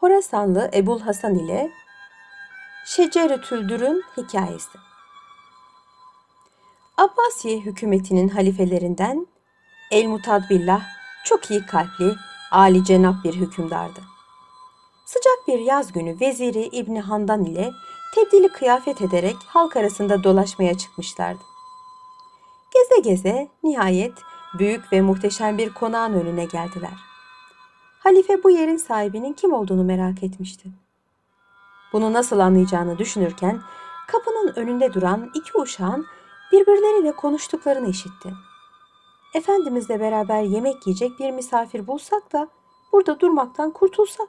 Horasanlı Ebul Hasan ile Şeceretüldür'ün hikayesi. Abbasiye hükümetinin halifelerinden El-Mutadbillah çok iyi kalpli, âli cenap bir hükümdardı. Sıcak bir yaz günü veziri İbni Handan ile tebdili kıyafet ederek halk arasında dolaşmaya çıkmışlardı. Geze geze nihayet büyük ve muhteşem bir konağın önüne geldiler. Halife bu yerin sahibinin kim olduğunu merak etmişti. Bunu nasıl anlayacağını düşünürken kapının önünde duran iki uşağın birbirleriyle konuştuklarını işitti. Efendimizle beraber yemek yiyecek bir misafir bulsak da burada durmaktan kurtulsak.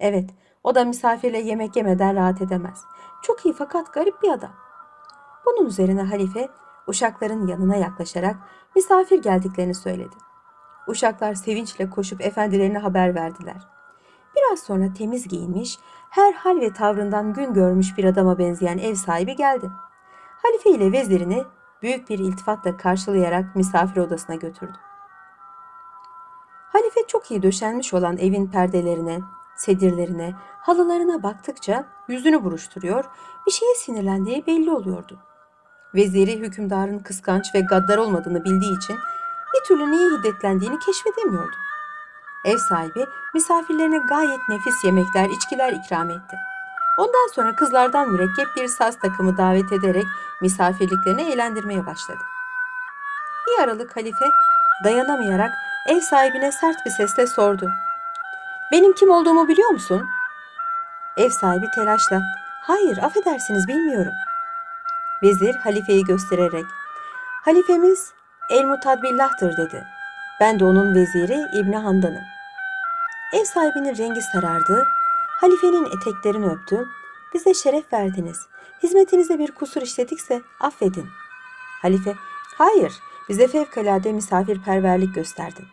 Evet, o da misafirle yemek yemeden rahat edemez. Çok iyi fakat garip bir adam. Bunun üzerine halife uşakların yanına yaklaşarak misafir geldiklerini söyledi. Uşaklar sevinçle koşup efendilerine haber verdiler. Biraz sonra temiz giyinmiş, her hal ve tavrından gün görmüş bir adama benzeyen ev sahibi geldi. Halife ile vezirini büyük bir iltifatla karşılayarak misafir odasına götürdü. Halife çok iyi döşenmiş olan evin perdelerine, sedirlerine, halılarına baktıkça yüzünü buruşturuyor, bir şeye sinirlendiği belli oluyordu. Veziri hükümdarın kıskanç ve gaddar olmadığını bildiği için bir türlü niye hiddetlendiğini keşfedemiyordu. Ev sahibi misafirlerine gayet nefis yemekler, içkiler ikram etti. Ondan sonra kızlardan mürekkep bir saz takımı davet ederek misafirliklerini eğlendirmeye başladı. Bir aralık halife dayanamayarak ev sahibine sert bir sesle sordu. Benim kim olduğumu biliyor musun? Ev sahibi telaşla, hayır affedersiniz bilmiyorum. Vezir halifeyi göstererek, halifemiz El-Mutadbillah'tır dedi. Ben de onun veziri İbni Handan'ım. Ev sahibinin rengi sarardı, halifenin eteklerini öptü. Bize şeref verdiniz. Hizmetinizde bir kusur işledikse affedin. Halife, hayır bize fevkalade misafirperverlik gösterdin.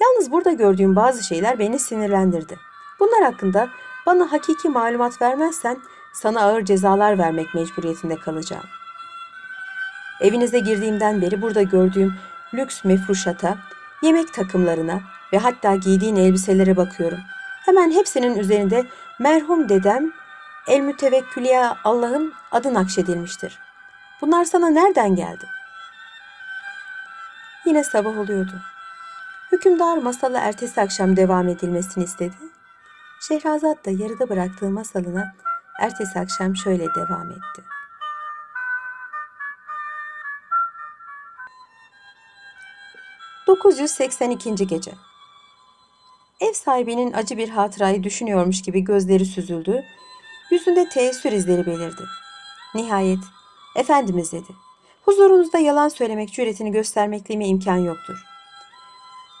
Yalnız burada gördüğüm bazı şeyler beni sinirlendirdi. Bunlar hakkında bana hakiki malumat vermezsen sana ağır cezalar vermek mecburiyetinde kalacağım. Evinize girdiğimden beri burada gördüğüm lüks mefruşata, yemek takımlarına ve hatta giydiğin elbiselere bakıyorum. Hemen hepsinin üzerinde merhum dedem El Mütevekküliye Allah'ın adı nakşedilmiştir. Bunlar sana nereden geldi? Yine sabah oluyordu. Hükümdar masala ertesi akşam devam edilmesini istedi. Şehrazat da yarıda bıraktığı masalına ertesi akşam şöyle devam etti. ...982. Gece Ev sahibinin acı bir hatırayı düşünüyormuş gibi gözleri süzüldü, yüzünde teessür izleri belirdi. Nihayet, Efendimiz dedi, huzurunuzda yalan söylemek cüretini göstermekliğime imkan yoktur.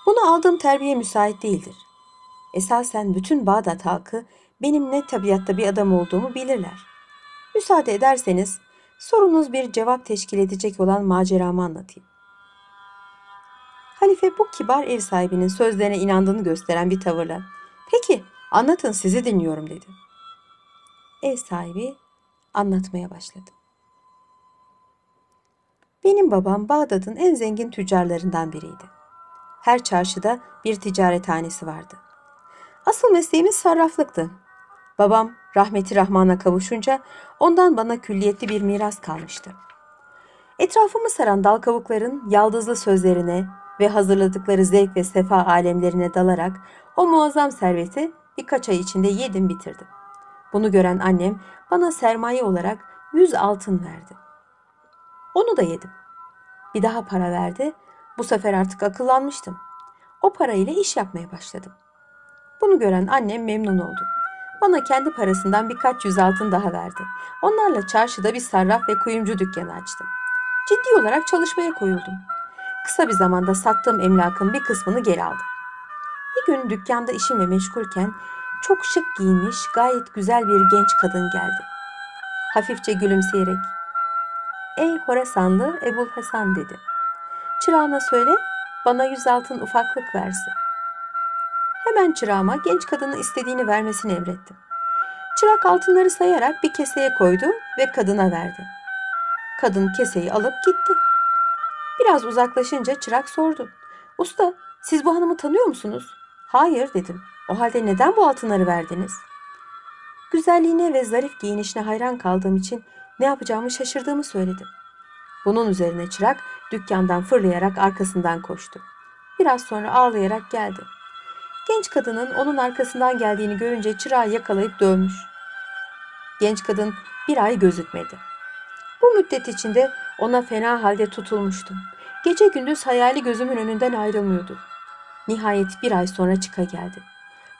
Bunu aldığım terbiye müsait değildir. Esasen bütün Bağdat halkı benim ne tabiatta bir adam olduğumu bilirler. Müsaade ederseniz sorunuz bir cevap teşkil edecek olan maceramı anlatayım. Halife bu kibar ev sahibinin sözlerine inandığını gösteren bir tavırla "Peki, anlatın sizi dinliyorum." dedi. Ev sahibi anlatmaya başladı. Benim babam Bağdat'ın en zengin tüccarlarından biriydi. Her çarşıda bir ticarethanesi vardı. Asıl mesleğimiz sarraflıktı. Babam rahmeti rahmana kavuşunca ondan bana külliyetli bir miras kalmıştı. Etrafımı saran dal kavukların yaldızlı sözlerine ve hazırladıkları zevk ve sefa alemlerine dalarak o muazzam serveti birkaç ay içinde yedim bitirdim. Bunu gören annem bana sermaye olarak yüz altın verdi. Onu da yedim. Bir daha para verdi. Bu sefer artık akıllanmıştım. O parayla iş yapmaya başladım. Bunu gören annem memnun oldu. Bana kendi parasından birkaç yüz altın daha verdi. Onlarla çarşıda bir sarraf ve kuyumcu dükkanı açtım. Ciddi olarak çalışmaya koyuldum. Kısa bir zamanda sattığım emlakın bir kısmını geri aldım. Bir gün dükkanda işimle meşgulken çok şık giyinmiş, gayet güzel bir genç kadın geldi. Hafifçe gülümseyerek, ''Ey Horasanlı Ebul Hasan'' dedi. ''Çırağına söyle, bana yüz altın ufaklık versin.'' Hemen çırağıma genç kadının istediğini vermesini emrettim. Çırak altınları sayarak bir keseye koydu ve kadına verdi. Kadın keseyi alıp gitti. Biraz uzaklaşınca çırak sordu. Usta siz bu hanımı tanıyor musunuz? Hayır dedim. O halde neden bu altınları verdiniz? Güzelliğine ve zarif giyinişine hayran kaldığım için ne yapacağımı şaşırdığımı söyledim. Bunun üzerine çırak dükkandan fırlayarak arkasından koştu. Biraz sonra ağlayarak geldi. Genç kadının onun arkasından geldiğini görünce çırağı yakalayıp dövmüş. Genç kadın bir ay gözükmedi. Bu müddet içinde ona fena halde tutulmuştum. Gece gündüz hayali gözümün önünden ayrılmıyordu. Nihayet bir ay sonra çıka geldi.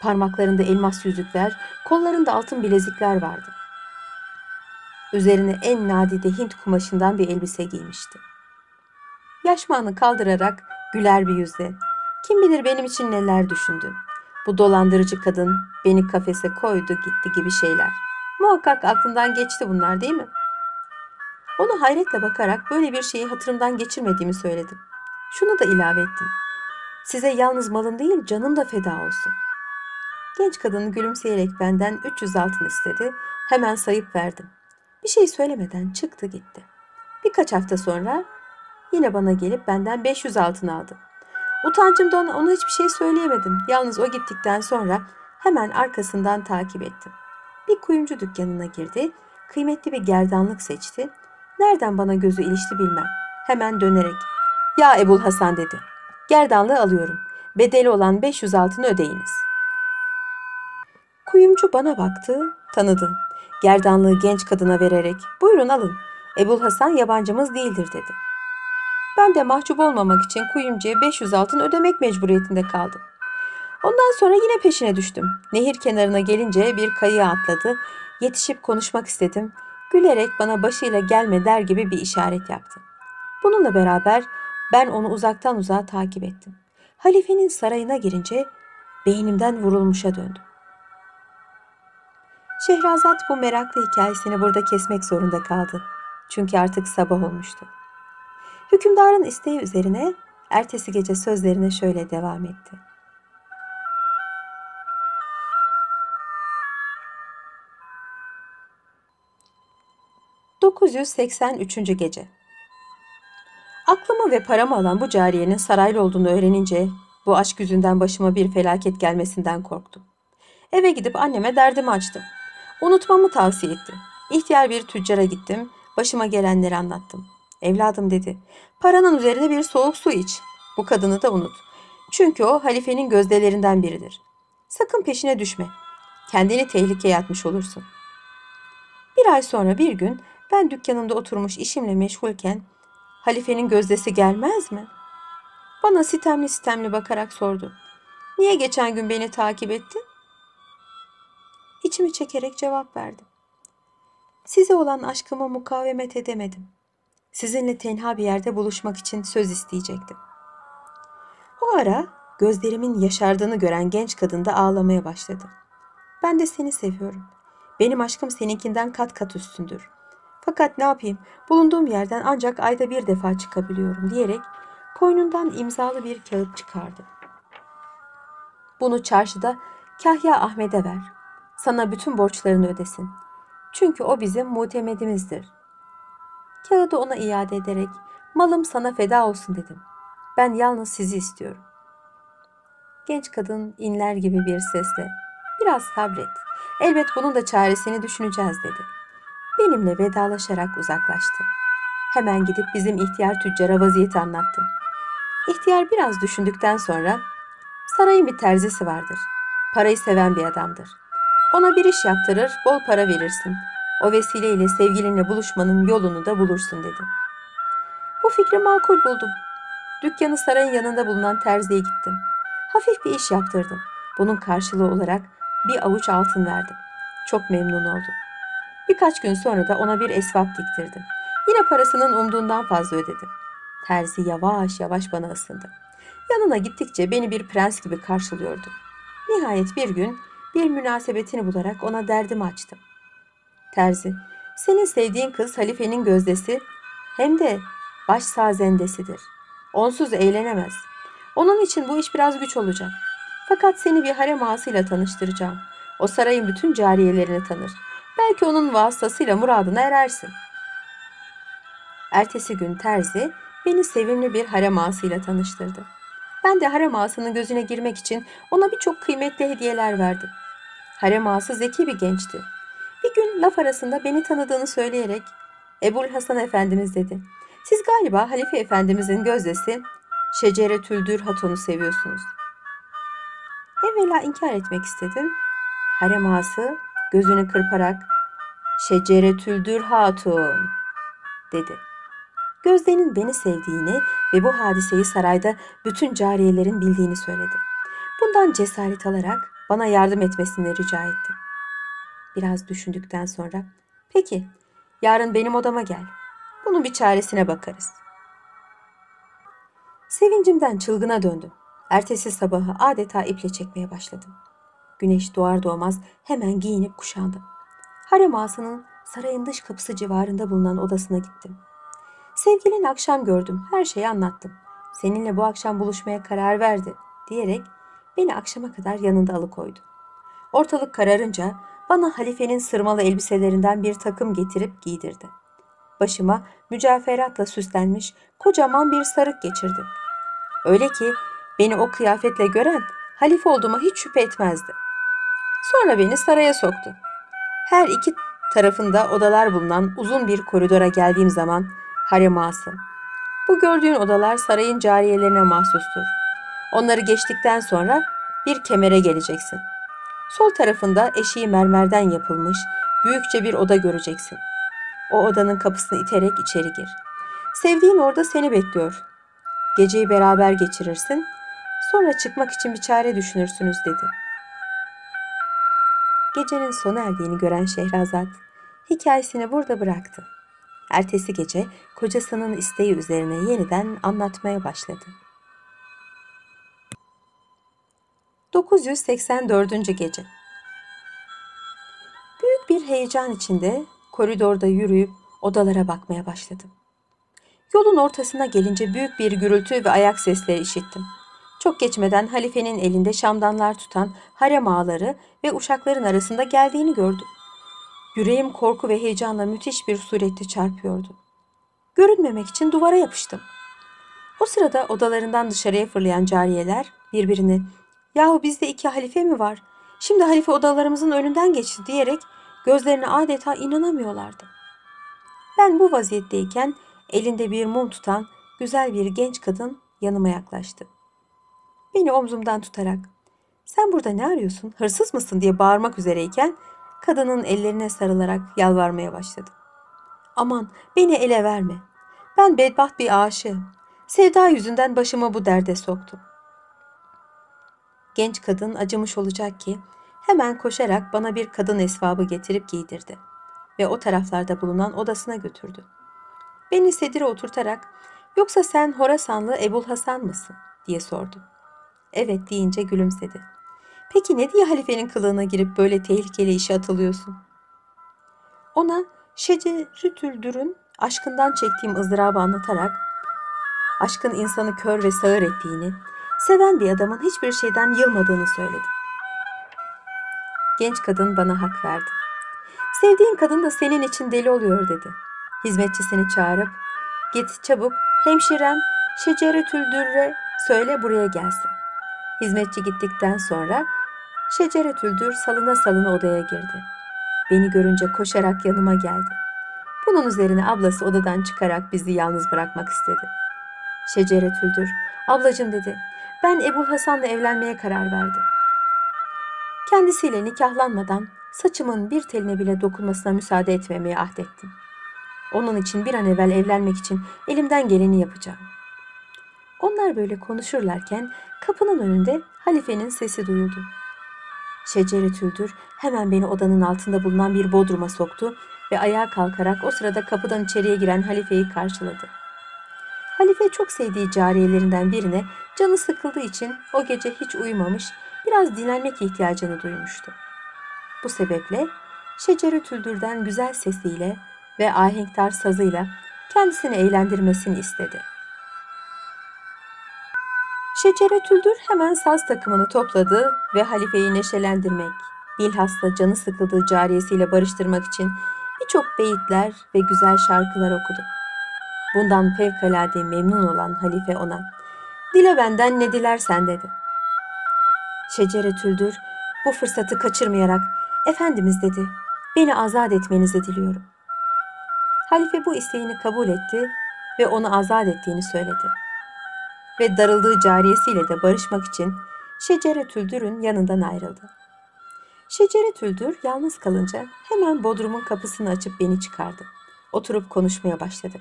Parmaklarında elmas yüzükler, kollarında altın bilezikler vardı. Üzerine en nadide Hint kumaşından bir elbise giymişti. Yaşmağını kaldırarak güler bir yüzle, kim bilir benim için neler düşündün. Bu dolandırıcı kadın beni kafese koydu gitti gibi şeyler. Muhakkak aklından geçti bunlar değil mi? Ona hayretle bakarak böyle bir şeyi hatırımdan geçirmediğimi söyledim. Şunu da ilave ettim. Size yalnız malım değil canım da feda olsun. Genç kadın gülümseyerek benden 300 altın istedi. Hemen sayıp verdim. Bir şey söylemeden çıktı gitti. Birkaç hafta sonra yine bana gelip benden 500 altın aldı. Utancımdan ona hiçbir şey söyleyemedim. Yalnız o gittikten sonra hemen arkasından takip ettim. Bir kuyumcu dükkanına girdi. Kıymetli bir gerdanlık seçti. Nereden bana gözü ilişti bilmem. Hemen dönerek ya Ebul Hasan dedi. Gerdanlığı alıyorum. Bedeli olan 500 altını ödeyiniz. Kuyumcu bana baktı, tanıdı. Gerdanlığı genç kadına vererek buyurun alın. Ebul Hasan yabancımız değildir dedi. Ben de mahcup olmamak için kuyumcuya 500 altın ödemek mecburiyetinde kaldım. Ondan sonra yine peşine düştüm. Nehir kenarına gelince bir kayığa atladı. Yetişip konuşmak istedim. Gülerek bana başıyla gelme der gibi bir işaret yaptı. Bununla beraber ben onu uzaktan uzağa takip ettim. Halifenin sarayına girince beynimden vurulmuşa döndüm. Şehrazat bu meraklı hikayesini burada kesmek zorunda kaldı. Çünkü artık sabah olmuştu. Hükümdarın isteği üzerine ertesi gece sözlerine şöyle devam etti. ...983. Gece Aklımı ve paramı alan bu cariyenin saraylı olduğunu öğrenince... ...bu aşk yüzünden başıma bir felaket gelmesinden korktum. Eve gidip anneme derdimi açtım. Unutmamı tavsiye etti. İhtiyar bir tüccara gittim, başıma gelenleri anlattım. Evladım dedi, paranın üzerine bir soğuk su iç. Bu kadını da unut. Çünkü o halifenin gözdelerinden biridir. Sakın peşine düşme. Kendini tehlikeye atmış olursun. Bir ay sonra bir gün ben dükkanımda oturmuş işimle meşgulken halifenin gözdesi gelmez mi? Bana sitemli sitemli bakarak sordu. Niye geçen gün beni takip ettin? İçimi çekerek cevap verdim. Size olan aşkıma mukavemet edemedim. Sizinle tenha bir yerde buluşmak için söz isteyecektim. O ara gözlerimin yaşardığını gören genç kadın da ağlamaya başladı. Ben de seni seviyorum. Benim aşkım seninkinden kat kat üstündür. Fakat ne yapayım bulunduğum yerden ancak ayda bir defa çıkabiliyorum diyerek koynundan imzalı bir kağıt çıkardı. Bunu çarşıda Kahya Ahmet'e ver. Sana bütün borçlarını ödesin. Çünkü o bizim mutemedimizdir. Kağıdı ona iade ederek malım sana feda olsun dedim. Ben yalnız sizi istiyorum. Genç kadın inler gibi bir sesle biraz sabret. Elbet bunun da çaresini düşüneceğiz dedi. Benimle vedalaşarak uzaklaştı. Hemen gidip bizim ihtiyar tüccara vaziyeti anlattım. İhtiyar biraz düşündükten sonra sarayın bir terzisi vardır. Parayı seven bir adamdır. Ona bir iş yaptırır, bol para verirsin. O vesileyle sevgilinle buluşmanın yolunu da bulursun dedi. Bu fikri makul buldum. Dükkanı sarayın yanında bulunan terziye gittim. Hafif bir iş yaptırdım. Bunun karşılığı olarak bir avuç altın verdim. Çok memnun oldum. Birkaç gün sonra da ona bir esvap diktirdim. Yine parasının umduğundan fazla ödedim. Terzi yavaş yavaş bana ısındı. Yanına gittikçe beni bir prens gibi karşılıyordu. Nihayet bir gün bir münasebetini bularak ona derdimi açtım. Terzi, senin sevdiğin kız halifenin gözdesi hem de baş sazendesidir. Onsuz eğlenemez. Onun için bu iş biraz güç olacak. Fakat seni bir harem ağasıyla tanıştıracağım. O sarayın bütün cariyelerini tanır. Belki onun vasıtasıyla muradına erersin. Ertesi gün terzi beni sevimli bir harem ağasıyla tanıştırdı. Ben de harem ağasının gözüne girmek için ona birçok kıymetli hediyeler verdim. Harem ağası zeki bir gençti. Bir gün laf arasında beni tanıdığını söyleyerek Ebul Hasan Efendimiz dedi. Siz galiba Halife Efendimizin gözdesi Şeceretüldür Hatun'u seviyorsunuz. Evvela inkar etmek istedim. Harem ağası gözünü kırparak Şeceretüldür Hatun dedi. Gözde'nin beni sevdiğini ve bu hadiseyi sarayda bütün cariyelerin bildiğini söyledi. Bundan cesaret alarak bana yardım etmesini rica ettim. Biraz düşündükten sonra, peki yarın benim odama gel. Bunun bir çaresine bakarız. Sevincimden çılgına döndüm. Ertesi sabahı adeta iple çekmeye başladım. Güneş doğar doğmaz hemen giyinip kuşandım. Harem ağasının sarayın dış kapısı civarında bulunan odasına gittim. Sevgilin akşam gördüm, her şeyi anlattım. Seninle bu akşam buluşmaya karar verdi diyerek beni akşama kadar yanında alıkoydu. Ortalık kararınca bana halifenin sırmalı elbiselerinden bir takım getirip giydirdi. Başıma mücaferatla süslenmiş kocaman bir sarık geçirdi. Öyle ki beni o kıyafetle gören halife olduğuma hiç şüphe etmezdi. Sonra beni saraya soktu. Her iki tarafında odalar bulunan uzun bir koridora geldiğim zaman harem ağası. Bu gördüğün odalar sarayın cariyelerine mahsustur. Onları geçtikten sonra bir kemere geleceksin. Sol tarafında eşiği mermerden yapılmış büyükçe bir oda göreceksin. O odanın kapısını iterek içeri gir. Sevdiğin orada seni bekliyor. Geceyi beraber geçirirsin. Sonra çıkmak için bir çare düşünürsünüz dedi. Gecenin sona erdiğini gören Şehrazat hikayesini burada bıraktı. Ertesi gece kocasının isteği üzerine yeniden anlatmaya başladı. 984. gece Büyük bir heyecan içinde koridorda yürüyüp odalara bakmaya başladım. Yolun ortasına gelince büyük bir gürültü ve ayak sesleri işittim. Çok geçmeden halifenin elinde şamdanlar tutan harem ağaları ve uşakların arasında geldiğini gördüm. Yüreğim korku ve heyecanla müthiş bir surette çarpıyordu. Görünmemek için duvara yapıştım. O sırada odalarından dışarıya fırlayan cariyeler birbirine ''Yahu bizde iki halife mi var? Şimdi halife odalarımızın önünden geçti.'' diyerek gözlerine adeta inanamıyorlardı. Ben bu vaziyetteyken elinde bir mum tutan güzel bir genç kadın yanıma yaklaştı. Beni omzumdan tutarak ''Sen burada ne arıyorsun? Hırsız mısın?'' diye bağırmak üzereyken kadının ellerine sarılarak yalvarmaya başladı. Aman beni ele verme. Ben bedbaht bir aşığım. Sevda yüzünden başımı bu derde soktum. Genç kadın acımış olacak ki hemen koşarak bana bir kadın esvabı getirip giydirdi ve o taraflarda bulunan odasına götürdü. Beni sedire oturtarak yoksa sen Horasanlı Ebul Hasan mısın diye sordu. Evet deyince gülümsedi. Peki ne diye halifenin kılığına girip böyle tehlikeli işe atılıyorsun? Ona Şeceritüldür'ün aşkından çektiğim ızdırabı anlatarak aşkın insanı kör ve sağır ettiğini, seven bir adamın hiçbir şeyden yılmadığını söyledi. Genç kadın bana hak verdi. Sevdiğin kadın da senin için deli oluyor dedi. Hizmetçisini çağırıp git çabuk hemşirem Şeceretüldür'e söyle buraya gelsin. Hizmetçi gittikten sonra Şeceretüldür salına salına odaya girdi. Beni görünce koşarak yanıma geldi. Bunun üzerine ablası odadan çıkarak bizi yalnız bırakmak istedi. Şeceretüldür, ablacım dedi, ben Ebu Hasan'la evlenmeye karar verdim. Kendisiyle nikahlanmadan saçımın bir teline bile dokunmasına müsaade etmemeye ahdettim. Onun için bir an evvel evlenmek için elimden geleni yapacağım. Onlar böyle konuşurlarken kapının önünde halifenin sesi duyuldu. Şeceretüldür hemen beni odanın altında bulunan bir bodruma soktu ve ayağa kalkarak o sırada kapıdan içeriye giren halifeyi karşıladı. Halife çok sevdiği cariyelerinden birine canı sıkıldığı için o gece hiç uyumamış, biraz dinlenmek ihtiyacını duymuştu. Bu sebeple Şeceretüldür'den güzel sesiyle ve ahenktar sazıyla kendisini eğlendirmesini istedi. Şeceretüldür hemen saz takımını topladı ve halifeyi neşelendirmek, bilhassa canı sıkıldığı cariyesiyle barıştırmak için birçok beyitler ve güzel şarkılar okudu. Bundan fevkalade memnun olan halife ona, Dile benden ne dilersen dedi. Şecere-tüldür bu fırsatı kaçırmayarak Efendimiz dedi beni azat etmenizi diliyorum. Halife bu isteğini kabul etti ve onu azat ettiğini söyledi. Ve darıldığı cariyesiyle de barışmak için Şecere Tüldür'ün yanından ayrıldı. Şecere Tüldür yalnız kalınca hemen bodrumun kapısını açıp beni çıkardı. Oturup konuşmaya başladık.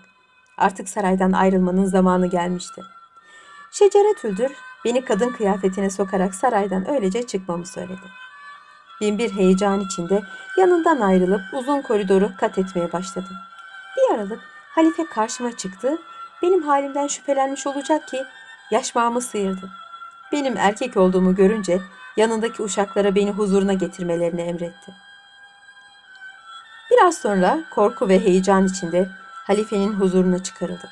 Artık saraydan ayrılmanın zamanı gelmişti. Şecere Tüldür beni kadın kıyafetine sokarak saraydan öylece çıkmamı söyledi. Bin bir heyecan içinde yanından ayrılıp uzun koridoru kat etmeye başladım. Bir aralık halife karşıma çıktı. Benim halimden şüphelenmiş olacak ki yaşmağımı sıyırdı. Benim erkek olduğumu görünce yanındaki uşaklara beni huzuruna getirmelerini emretti. Biraz sonra korku ve heyecan içinde halifenin huzuruna çıkarıldı.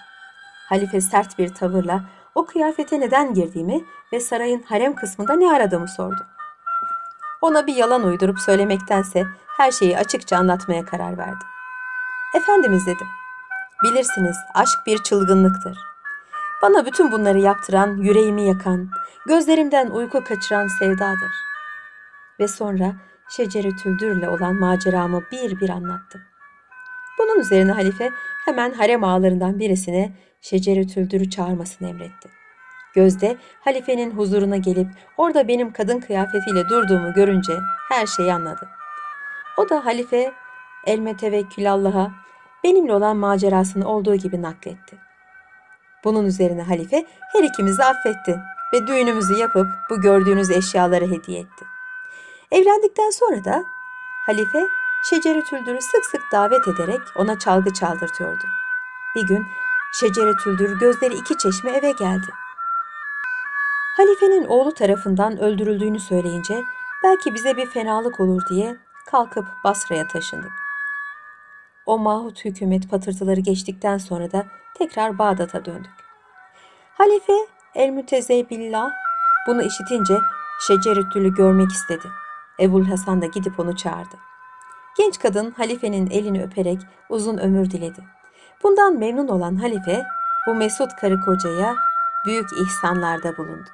Halife sert bir tavırla o kıyafete neden girdiğimi ve sarayın harem kısmında ne aradığımı sordu. Ona bir yalan uydurup söylemektense her şeyi açıkça anlatmaya karar verdim. Efendimiz dedim. Bilirsiniz aşk bir çılgınlıktır. Bana bütün bunları yaptıran, yüreğimi yakan, gözlerimden uyku kaçıran sevdadır. Ve sonra Şecere Tüldür'le olan maceramı bir bir anlattım. Bunun üzerine halife hemen harem ağalarından birisine Şecere Tüldür'ü çağırmasını emretti. Gözde halifenin huzuruna gelip orada benim kadın kıyafetiyle durduğumu görünce her şeyi anladı. O da halife elme tevekkül Allah'a benimle olan macerasını olduğu gibi nakletti. Bunun üzerine halife her ikimizi affetti ve düğünümüzü yapıp bu gördüğünüz eşyaları hediye etti. Evlendikten sonra da halife Şecere Tüldür'ü sık sık davet ederek ona çalgı çaldırtıyordu. Bir gün Şecere Tüldür gözleri iki çeşme eve geldi. Halifenin oğlu tarafından öldürüldüğünü söyleyince belki bize bir fenalık olur diye kalkıp Basra'ya taşındık. O mahut hükümet patırtıları geçtikten sonra da tekrar Bağdat'a döndük. Halife El Billah bunu işitince Şeceretül'ü görmek istedi. Ebul Hasan da gidip onu çağırdı. Genç kadın halifenin elini öperek uzun ömür diledi. Bundan memnun olan halife bu mesut karı kocaya büyük ihsanlarda bulundu.